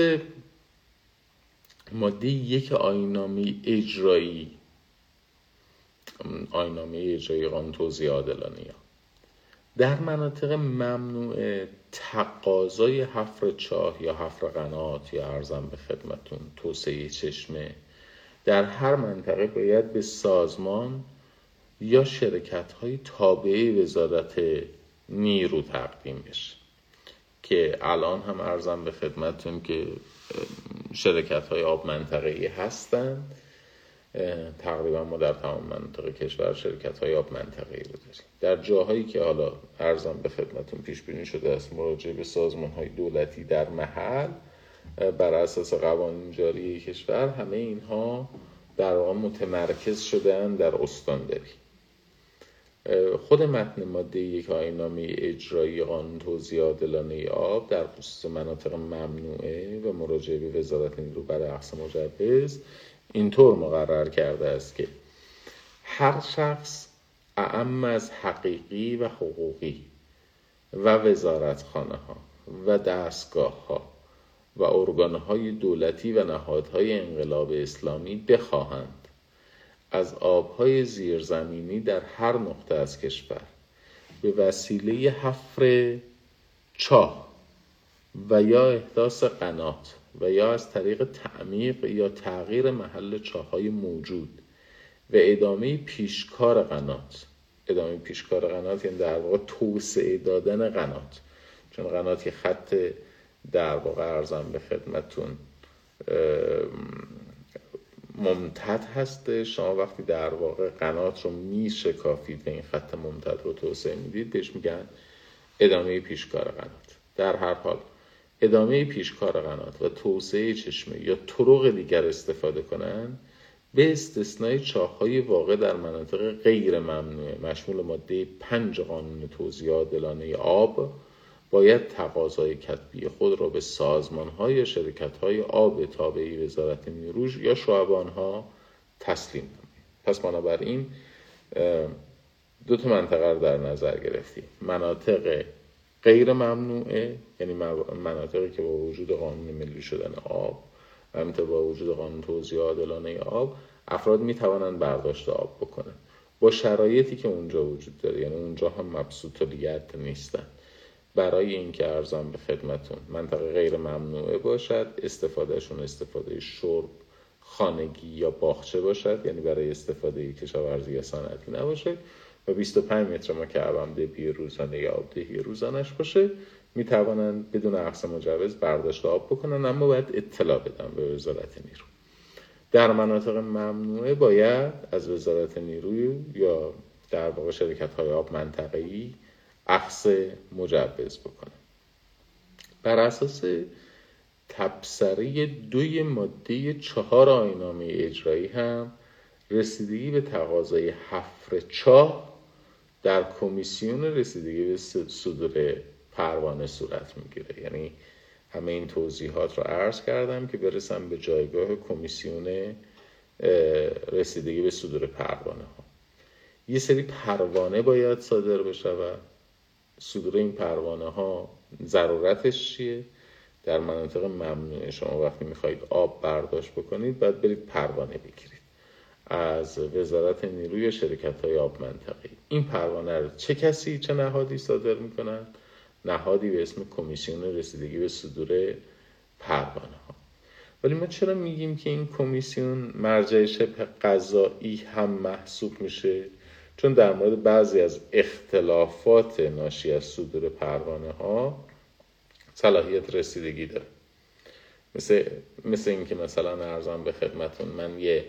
ماده یک آینامی اجرایی آینامه اجرایی قانون توزیع عادلانه در مناطق ممنوع تقاضای حفر چاه یا حفر قنات یا ارزم به خدمتون توسعه چشمه. در هر منطقه باید به سازمان یا شرکت های تابعه وزارت نیرو تقدیم بشه. که الان هم ارزم به خدمتون که شرکت های آب منطقه ای هستند تقریبا ما در تمام منطقه کشور شرکت های آب منطقه ای رو داریم در جاهایی که حالا ارزم به خدمتون پیش بینی شده است مراجعه به سازمان های دولتی در محل بر اساس قوانین جاری کشور همه اینها در واقع متمرکز شدن در استانداری. خود متن ماده یک آینامه اجرایی قانون توزیع عادلانه آب در خصوص مناطق ممنوعه و مراجعه به وزارت نیرو برای اقصا مجوز اینطور مقرر کرده است که هر شخص اعم از حقیقی و حقوقی و وزارتخانه ها و دستگاه ها و ارگانهای دولتی و نهادهای انقلاب اسلامی بخواهند از آبهای زیرزمینی در هر نقطه از کشور به وسیله حفر چاه و یا احداث قنات و یا از طریق تعمیق یا تغییر محل چاهای موجود و ادامه پیشکار قنات. ادامه پیشکار قنات یعنی در واقع توسعه دادن قنات. چون قنات که خط در واقع ارزم به خدمتون ممتد هسته. شما وقتی در واقع قنات رو می شکافید و این خط ممتد رو توسعه می‌دید بهش میگن ادامه پیشکار قنات. در هر حال ادامه پیشکار قنات و توسعه چشمه یا طرق دیگر استفاده کنند به استثنای چاههای واقع در مناطق غیر ممنوعه. مشمول ماده پنج قانون توزیع عادلانه آب باید تقاضای کتبی خود را به سازمان یا شرکت های آب تابعی وزارت نیروژ یا شعبان تسلیم نمایید پس بنابراین دو تا منطقه رو در نظر گرفتیم. مناطق غیر ممنوعه یعنی مناطقی که با وجود قانون ملی شدن آب و با وجود قانون توزیع عادلانه آب افراد می توانند برداشت آب بکنن. با شرایطی که اونجا وجود داره یعنی اونجا هم مبسوط نیستن. برای اینکه ارزان به خدمتون منطقه غیر ممنوعه باشد استفادهشون استفاده شرب خانگی یا باغچه باشد یعنی برای استفاده کشاورزی یا صنعتی نباشه. و 25 متر مکعب دهی روزانه یا آبدهی روزانش باشه می توانند بدون عقص مجوز برداشت آب بکنن اما باید اطلاع بدن به وزارت نیرو. در مناطق ممنوعه باید از وزارت نیروی یا در واقع شرکت های آب منطقه‌ای عقص مجوز بکنن. بر اساس تبصره دوی ماده چهار آینامه اجرایی هم رسیدگی به تقاضای حفر چاه در کمیسیون رسیدگی به صدور پروانه صورت می‌گیره. یعنی همه این توضیحات رو عرض کردم که برسم به جایگاه کمیسیون رسیدگی به صدور پروانه ها. یه سری پروانه باید صادر بشود. صدور این پروانه ها ضرورتش چیه؟ در مناطق ممنوع. شما وقتی می‌خواهید آب برداشت بکنید باید برید پروانه بگیرید. از وزارت نیروی شرکت های آب منطقی. این پروانه رو چه کسی چه نهادی صادر می‌کنن؟ نهادی به اسم کمیسیون رسیدگی به صدور پروانه ها ولی ما چرا میگیم که این کمیسیون مرجع شبه قضایی هم محسوب میشه؟ چون در مورد بعضی از اختلافات ناشی از صدور پروانه ها صلاحیت رسیدگی داره. مثل, مثل اینکه مثلا ارزم به خدمتون من یه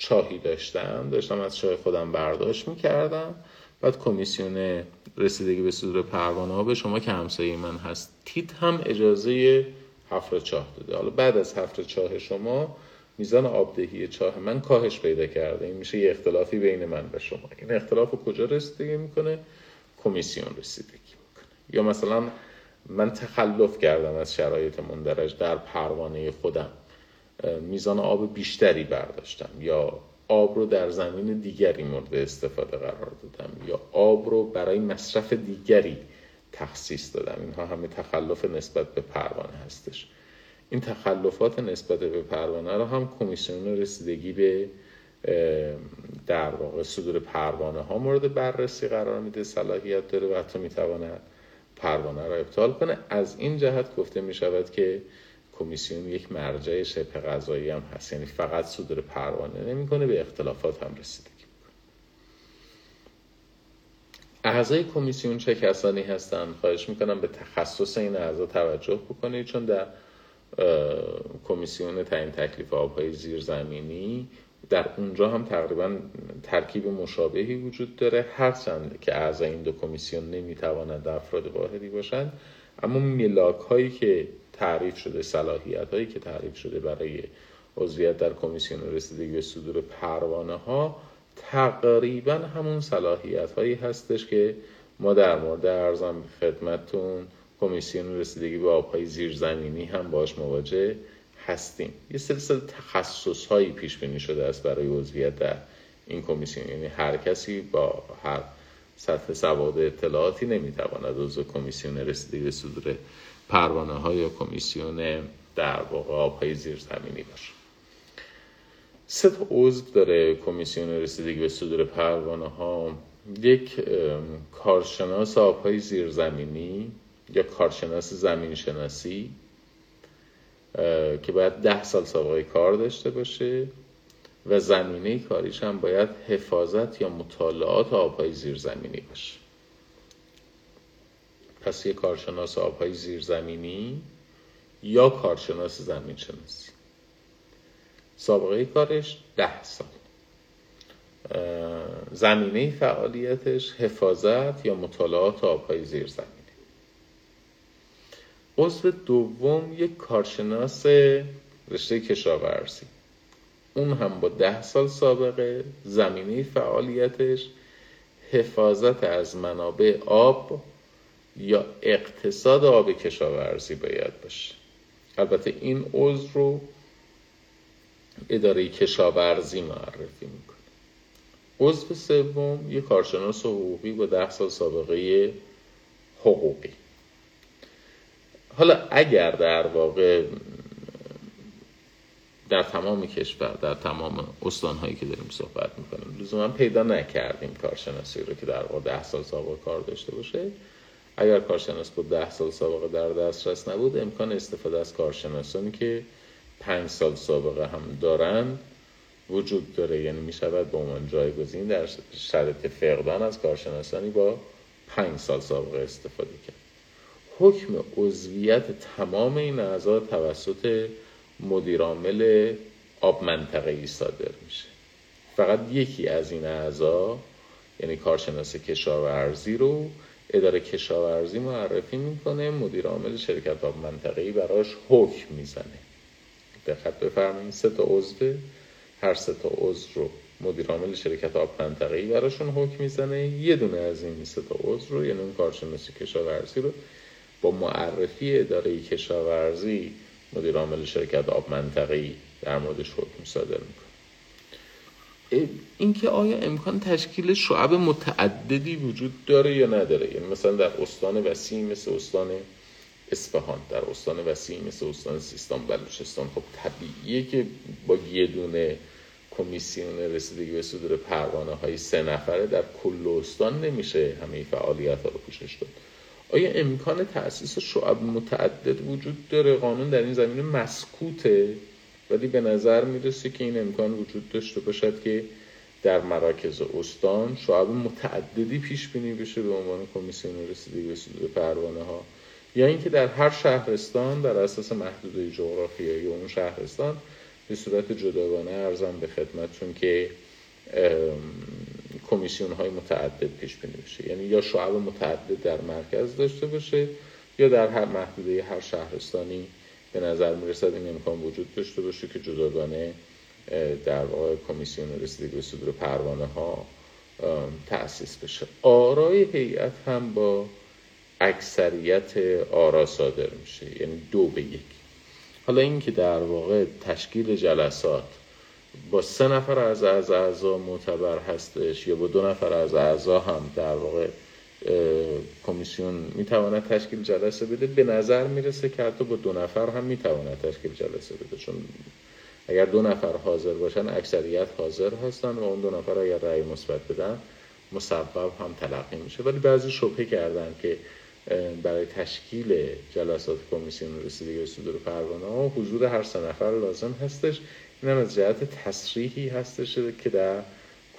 چاهی داشتم. داشتم از چاه خودم برداشت می‌کردم. بعد کمیسیون رسیدگی به صدور پروانه ها به شما که همسایه من هستید هم اجازه حفر چاه داده. حالا بعد از حفر چاه شما میزان آبدهی چاه من کاهش پیدا کرده. این میشه یه اختلافی بین من و شما. این اختلاف کجا رسیدگی می‌کنه؟ کمیسیون رسیدگی می‌کنه. یا مثلا من تخلف کردم از شرایط مندرج در پروانه خودم. میزان آب بیشتری برداشتم یا آب رو در زمین دیگری مورد استفاده قرار دادم یا آب رو برای مصرف دیگری تخصیص دادم. اینها همه تخلف نسبت به پروانه هستش. این تخلفات نسبت به پروانه رو هم کمیسیون رسیدگی به در واقع صدور پروانه ها مورد بررسی قرار میده صلاحیت داره و حتی می‌تواند پروانه را ابطال کنه. از این جهت گفته می شود که کمیسیون یک مرجع شبه قضایی هم هست. یعنی فقط صدور پروانه نمی‌کنه به اختلافات هم رسیدگی می‌کنه. اعضای کمیسیون چه کسانی هستند خواهش می‌کنم به تخصص این اعضا توجه بکنید چون در کمیسیون تعیین تکلیف آبهای زیرزمینی در اونجا هم تقریبا ترکیب مشابهی وجود داره. هرچند که اعضای این دو کمیسیون نمی‌توانند افراد واحدی باشند اما ملاک هایی که تعریف شده صلاحیت هایی که تعریف شده برای عضویت در کمیسیون رسیدگی به صدور پروانه ها تقریبا همون صلاحیت هایی هستش که ما در مورد ارزم خدمتتون کمیسیون رسیدگی به آبهای زیرزمینی هم باش مواجه هستیم. یه سلسله تخصص هایی پیش بینی شده است برای عضویت در این کمیسیون. یعنی هر کسی با هر سطح سواد اطلاعاتی نمی‌تواند عضو کمیسیون رسیدگی به صدور پروانه های کمیسیون در واقع آبهای زیرزمینی باشه. سه تا عضو داره کمیسیون رسیدگی به صدور پروانه ها یک کارشناس آبهای زیرزمینی یا کارشناس زمین شناسی که باید ده سال سابقه کار داشته باشه و زمینه کاریش هم باید حفاظت یا مطالعات آبهای زیرزمینی باشه. پس یه کارشناس آبهای زیرزمینی یا کارشناس زمین شناسی سابقه کارش ده سال. زمینه فعالیتش حفاظت یا مطالعات آبهای زیرزمینی. عضو دوم یک کارشناس رشته کشاورزی. اون هم با ده سال سابقه زمینه فعالیتش حفاظت از منابع آب یا اقتصاد آب کشاورزی باید باشه. البته این عضو رو اداره کشاورزی معرفی می‌کنه. عضو سوم یک کارشناس حقوقی با ده سال سابقه حقوقی. حالا اگر در واقع در تمام کشور در تمام استانهایی که داریم صحبت می‌کنیم لزوما پیدا نکردیم کارشناسی رو که در واقع ده سال سابقه کار داشته باشه اگر کارشناس با ده سال سابقه در دسترس نبود امکان استفاده از کارشناسانی که پنج سال سابقه هم دارند وجود داره. یعنی می شود به عنوان جایگزین در شرط فقدان از کارشناسانی با پنج سال سابقه استفاده کرد. حکم عضویت تمام این اعضا توسط مدیرعامل آب منطقه ای صادر میشه. فقط یکی از این اعضا یعنی کارشناس کشاورزی رو اداره کشاورزی معرفی می‌کنه مدیر عامل شرکت آب منطقه ای براش حکم می‌زنه. دقت بفرمایید سه تا عضو هر سه تا عضو رو مدیر عامل شرکت آب منطقه ای براشون حکم می‌زنه. یه دونه از این سه تا عضو رو یعنی اون کارشناس کشاورزی رو با معرفی اداره کشاورزی مدیر عامل شرکت آب منطقه‌ای در موردش حکم صادر می‌کنه. اینکه آیا امکان تشکیل شعب متعددی وجود داره یا نداره؟ یعنی مثلا در استان وسیع مثل استان اصفهان در استان وسیع مثل استان سیستان بلوچستان خب طبیعیه که با یه دونه کمیسیون رسیدگی به صدور پروانه های سه نفره در کل استان نمیشه همه فعالیت ها رو پوشش داد. آیا امکان تأسیس شعب متعدد وجود داره؟ قانون در این زمینه مسکوته؟ ولی به نظر می‌رسه که این امکان وجود داشته باشد که در مراکز استان شعب متعددی پیش بینی بشه به عنوان کمیسیون رسیدگی به صدور پروانه ها یا اینکه در هر شهرستان در اساس محدوده جغرافیایی اون شهرستان به صورت جداگانه ارزم به خدمتتون که کمیسیون های متعدد پیش بینی بشه. یعنی یا شعب متعدد در مرکز داشته باشه یا در هر محدوده هر شهرستانی به نظر می‌رسد این امکان وجود داشته باشه که جداگانه در واقع کمیسیون رسیدگی به صدور پروانه ها تأسیس بشه. آرای هیئت هم با اکثریت آرا صادر میشه یعنی دو به یک. حالا اینکه در واقع تشکیل جلسات با سه نفر از اعضا معتبر هستش یا با دو نفر از اعضا هم در واقع کمیسیون می‌تواند تشکیل جلسه بده. به نظر می‌رسه که حتی با دو نفر هم می‌تواند تشکیل جلسه بده. چون اگر دو نفر حاضر باشن اکثریت حاضر هستن و اون دو نفر اگر رأی مثبت بدن مسبب هم تلقی میشه. ولی بعضی شبهه کردن که برای تشکیل جلسات کمیسیون رسیدگی صدور پروانه ها حضور هر سه نفر لازم هستش. این هم از جهت تصریحی هستش که در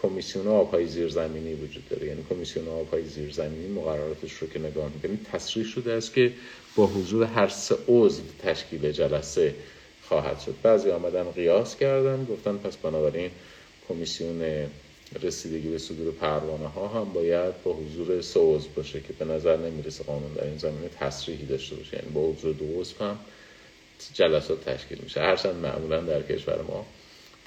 کمیسیون آبهای زیرزمینی وجود داره. یعنی کمیسیون آبهای زیرزمینی مقرراتش رو که نگاه می‌کنید تصریح شده است که با حضور هر سه عضو تشکیل جلسه خواهد شد. بعضی آمدن قیاس کردن گفتن پس بنابراین کمیسیون رسیدگی به صدور پروانه ها هم باید با حضور سه عضو باشه که به نظر نمی‌رسه قانون در این زمینه تصریحی داشته باشه. یعنی با حضور دو عضو هم جلسات تشکیل میشه. هرچند معمولا در کشور ما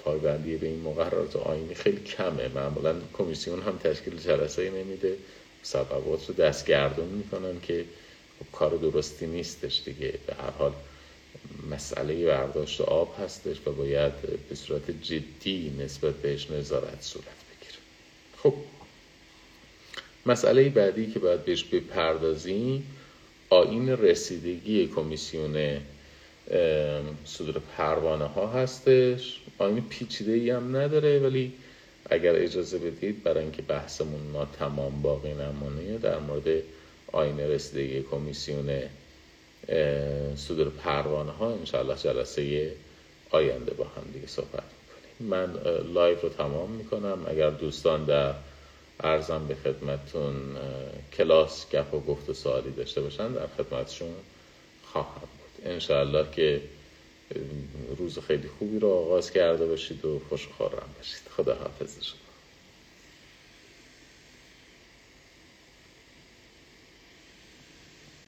پایبندی به این مقررات آینی خیلی کمه. معمولا کمیسیون هم تشکیل جلسه نمیده. سببات رو دستگردون می‌کنن که خب کار درستی نیستش دیگه. به هر حال مسئله برداشت آب هستش و باید به صورت جدی نسبت بهش نظارت صورت بگیره. خب مسئله بعدی که باید بهش بپردازیم آین رسیدگی کمیسیون صدور پروانه ها هستش. آین پیچیده ای هم نداره ولی اگر اجازه بدید برای اینکه بحثمون ما تمام باقی نمانه در مورد آیین رسیدگی کمیسیون صدور پروانه ها انشاءالله جلسه آینده با هم دیگه صحبت می‌کنیم. من live رو تمام می‌کنم. اگر دوستان در عرضم به خدمتون کلاس گپ و گفت و سوالی داشته باشن در خدمتشون خواهم بود. انشاءالله که روز خیلی خوبی رو آغاز کرده باشید و خوش و خرم باشید. خدا حافظ